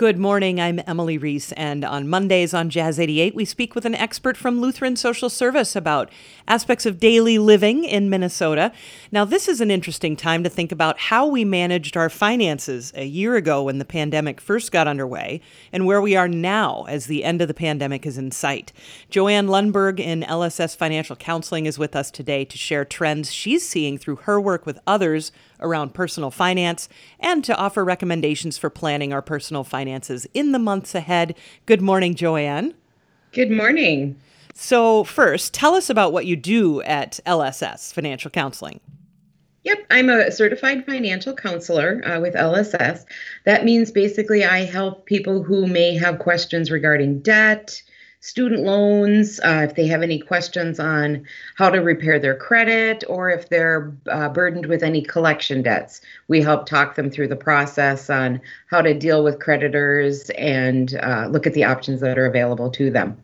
Good morning. I'm Emily Reese, and on Mondays on Jazz 88, we speak with an expert from Lutheran Social Service about aspects of daily living in Minnesota. Now, this is an interesting time to think about how we managed our finances a year ago when the pandemic first got underway, and where we are now as the end of the pandemic is in sight. Joanne Lundberg in LSS Financial Counseling is with us today to share trends she's seeing through her work with others around personal finance and to offer recommendations for planning our personal finances in the months ahead. Good morning, Joanne. Good morning. So, first, tell us about what you do at LSS Financial Counseling. Yep, I'm a certified financial counselor uh, with LSS. That means basically I help people who may have questions regarding debt, student loans, uh, if they have any questions on how to repair their credit, or if they're uh, burdened with any collection debts. We help talk them through the process on how to deal with creditors and uh, look at the options that are available to them.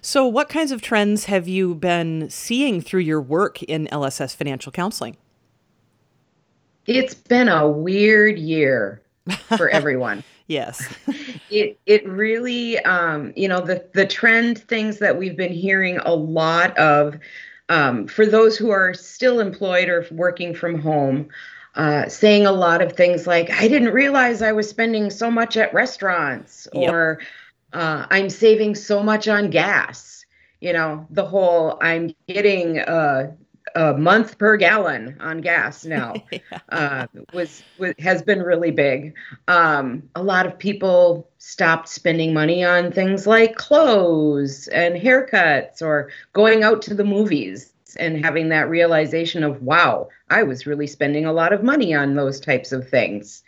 So, what kinds of trends have you been seeing through your work in LSS Financial Counseling? It's been a weird year for everyone. Yes. it it really um, you know the the trend things that we've been hearing a lot of um, for those who are still employed or working from home. Uh, saying a lot of things like, I didn't realize I was spending so much at restaurants, yep. or uh, I'm saving so much on gas. You know, the whole I'm getting uh, a month per gallon on gas now uh, was, was, has been really big. Um, a lot of people stopped spending money on things like clothes and haircuts or going out to the movies and having that realization of wow, I was really spending a lot of money on those types of things.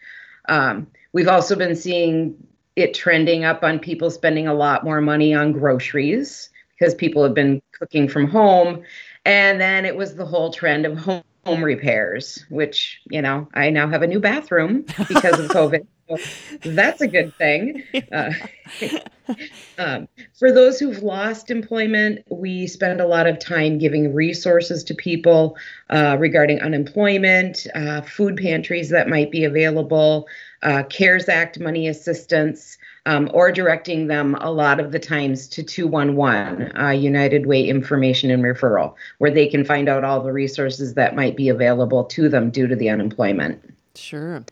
Um, we've also been seeing it trending up on people spending a lot more money on groceries because people have been cooking from home and then it was the whole trend of home, home repairs, which, you know, I now have a new bathroom because of COVID. So that's a good thing. Uh, um, for those who've lost employment, we spend a lot of time giving resources to people uh, regarding unemployment, uh, food pantries that might be available, uh, CARES Act money assistance um, or directing them a lot of the times to 211, uh, United Way Information and Referral, where they can find out all the resources that might be available to them due to the unemployment. Sure.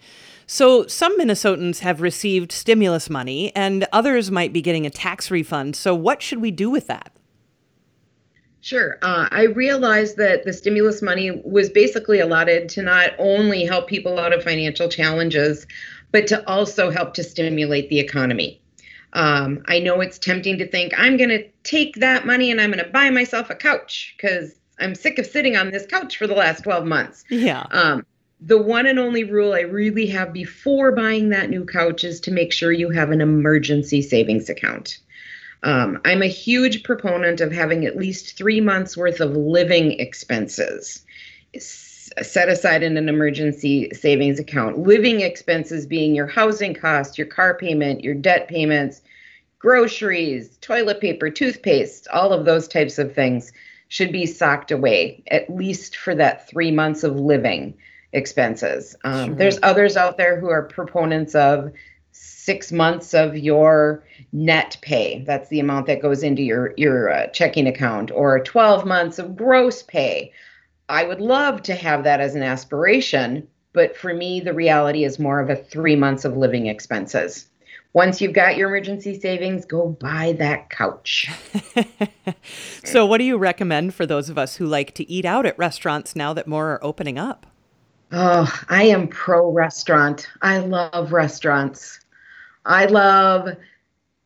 So, some Minnesotans have received stimulus money and others might be getting a tax refund. So, what should we do with that? Sure. Uh, I realized that the stimulus money was basically allotted to not only help people out of financial challenges, but to also help to stimulate the economy. Um, I know it's tempting to think I'm going to take that money and I'm going to buy myself a couch because I'm sick of sitting on this couch for the last 12 months. Yeah. Um, the one and only rule I really have before buying that new couch is to make sure you have an emergency savings account. Um, I'm a huge proponent of having at least three months worth of living expenses set aside in an emergency savings account. Living expenses being your housing costs, your car payment, your debt payments, groceries, toilet paper, toothpaste, all of those types of things should be socked away at least for that three months of living expenses. Um, sure. There's others out there who are proponents of six months of your net pay. That's the amount that goes into your your uh, checking account, or 12 months of gross pay. I would love to have that as an aspiration, but for me, the reality is more of a three months of living expenses. Once you've got your emergency savings, go buy that couch. so, what do you recommend for those of us who like to eat out at restaurants now that more are opening up? Oh, I am pro restaurant. I love restaurants. I love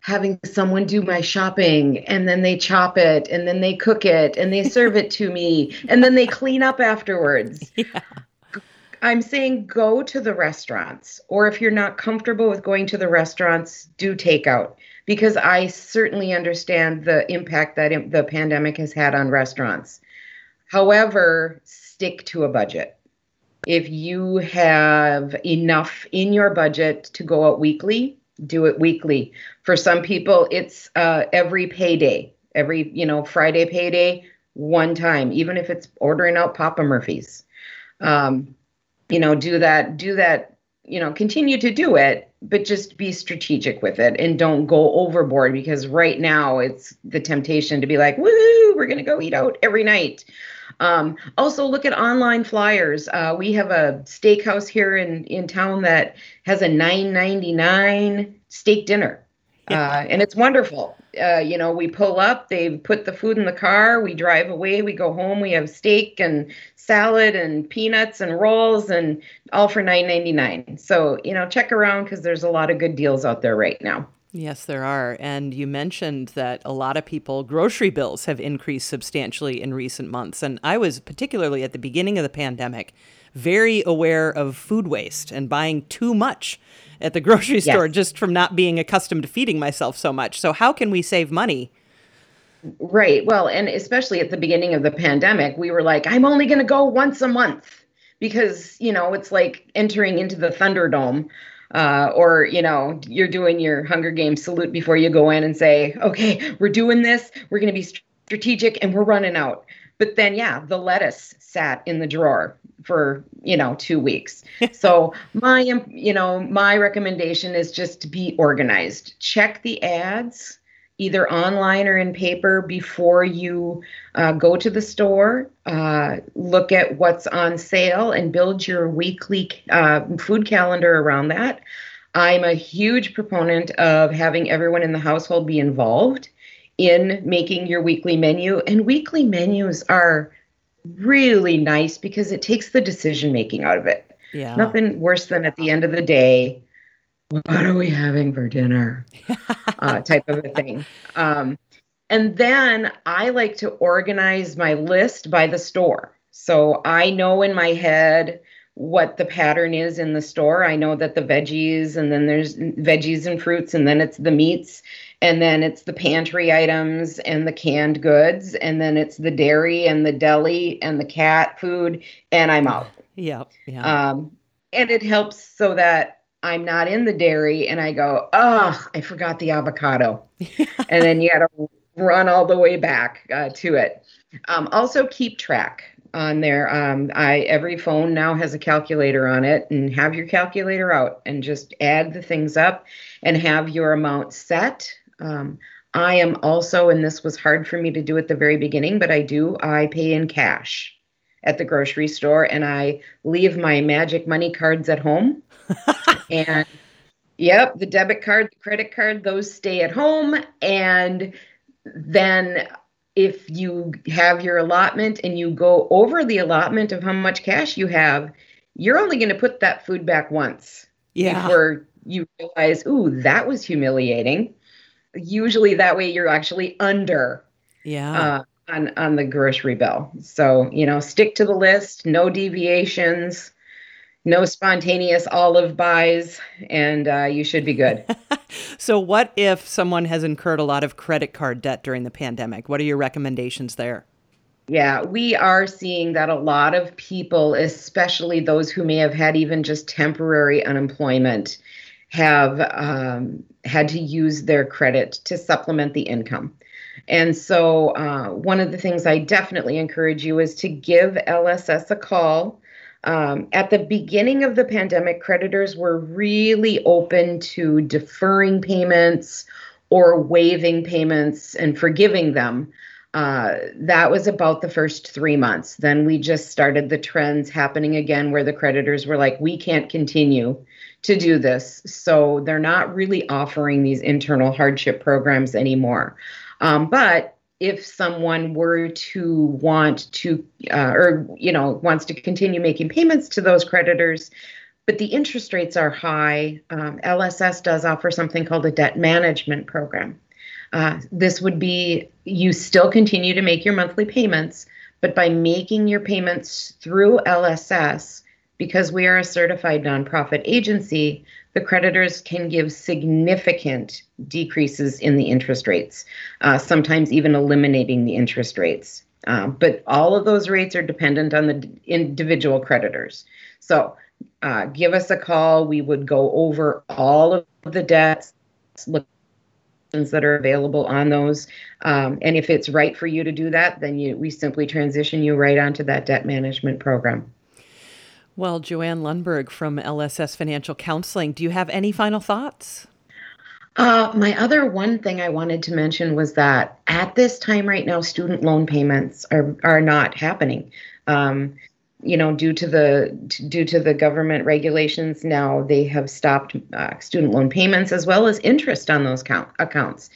having someone do my shopping and then they chop it and then they cook it and they serve it to me and then they clean up afterwards. Yeah. I'm saying go to the restaurants, or if you're not comfortable with going to the restaurants, do takeout because I certainly understand the impact that the pandemic has had on restaurants. However, stick to a budget. If you have enough in your budget to go out weekly, do it weekly. For some people, it's uh, every payday, every you know Friday payday, one time, even if it's ordering out Papa Murphy's. Um, you know, do that, do that. You know, continue to do it, but just be strategic with it and don't go overboard because right now it's the temptation to be like, woo, we're going to go eat out every night. Um, also, look at online flyers. Uh, we have a steakhouse here in, in town that has a $9.99 steak dinner. Uh, and it's wonderful. Uh, you know, we pull up, they put the food in the car, we drive away, we go home, we have steak and salad and peanuts and rolls and all for $9.99. So, you know, check around because there's a lot of good deals out there right now. Yes, there are. And you mentioned that a lot of people, grocery bills have increased substantially in recent months. And I was particularly at the beginning of the pandemic very aware of food waste and buying too much at the grocery store yes. just from not being accustomed to feeding myself so much. So, how can we save money? Right. Well, and especially at the beginning of the pandemic, we were like, I'm only going to go once a month because, you know, it's like entering into the Thunderdome uh, or you know you're doing your hunger games salute before you go in and say okay we're doing this. We're going to be strategic and we're running out. But then yeah the lettuce sat in the drawer for you know two weeks. So my you know my recommendation is just to be organized. Check the ads either online or in paper before you uh, go to the store. Uh, look at what's on sale and build your weekly uh, food calendar around that. I'm a huge proponent of having everyone in the household be involved in making your weekly menu. And weekly menus are really nice because it takes the decision making out of it. Yeah. Nothing worse than at the end of the day, what are we having for dinner? Uh, type of a thing. Um, and then i like to organize my list by the store. So i know in my head what the pattern is in the store. I know that the veggies and then there's veggies and fruits and then it's the meats and then it's the pantry items and the canned goods and then it's the dairy and the deli and the cat food and i'm out. Yeah yeah um, and it helps so that I'm not in the dairy and I go, oh, I forgot the avocado. and then you got to run all the way back uh, to it. Um, also, keep track on there. Um, I every phone now has a calculator on it, and have your calculator out and just add the things up and have your amount set. Um, I am also, and this was hard for me to do at the very beginning, but I do. I pay in cash at the grocery store, and I leave my magic money cards at home and yep, the debit card, the credit card, those stay at home. And then if you have your allotment and you go over the allotment of how much cash you have, you're only going to put that food back once. Yeah. Before you realize, ooh, that was humiliating. Usually that way you're actually under. Yeah. Uh, on on the grocery bill. So, you know, stick to the list, no deviations no spontaneous olive buys, and uh, you should be good. so, what if someone has incurred a lot of credit card debt during the pandemic? What are your recommendations there? Yeah, we are seeing that a lot of people, especially those who may have had even just temporary unemployment, have um, had to use their credit to supplement the income. And so, uh, one of the things I definitely encourage you is to give LSS a call. Um, at the beginning of the pandemic, creditors were really open to deferring payments or waiving payments and forgiving them. Uh, that was about the first three months. Then we just started the trends happening again where the creditors were like, we can't continue to do this. So they're not really offering these internal hardship programs anymore. Um, but if someone were to want to uh, or you know wants to continue making payments to those creditors but the interest rates are high um, lss does offer something called a debt management program. Uh, this would be you still continue to make your monthly payments but by making your payments through lss because we are a certified nonprofit agency the creditors can give significant decreases in the interest rates, uh, sometimes even eliminating the interest rates. Uh, but all of those rates are dependent on the individual creditors. So uh, give us a call. We would go over all of the debts, look that are available on those. Um, and if it's right for you to do that, then you, we simply transition you right onto that debt management program. Well, Joanne Lundberg from LSS Financial Counseling, do you have any final thoughts? Uh, my other one thing I wanted to mention was that at this time right now, student loan payments are are not happening. Um, you know, due to the due to the government regulations, now they have stopped uh, student loan payments as well as interest on those count, accounts.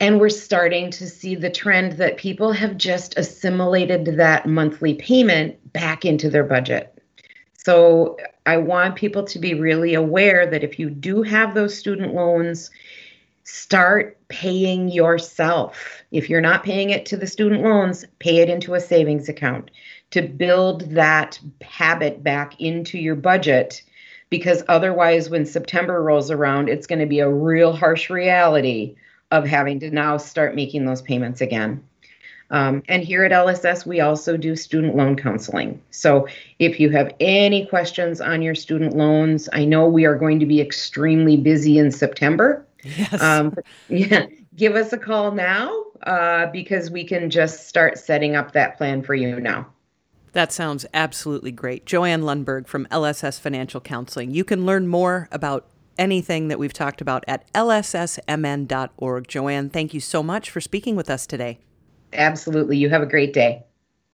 And we're starting to see the trend that people have just assimilated that monthly payment back into their budget. So I want people to be really aware that if you do have those student loans, start paying yourself. If you're not paying it to the student loans, pay it into a savings account to build that habit back into your budget because otherwise when September rolls around, it's going to be a real harsh reality of having to now start making those payments again. Um, and here at LSS, we also do student loan counseling. So if you have any questions on your student loans, I know we are going to be extremely busy in September. Yes. Um, yeah, give us a call now uh, because we can just start setting up that plan for you now. That sounds absolutely great. Joanne Lundberg from LSS Financial Counseling. You can learn more about anything that we've talked about at lssmn.org. Joanne, thank you so much for speaking with us today. Absolutely. You have a great day.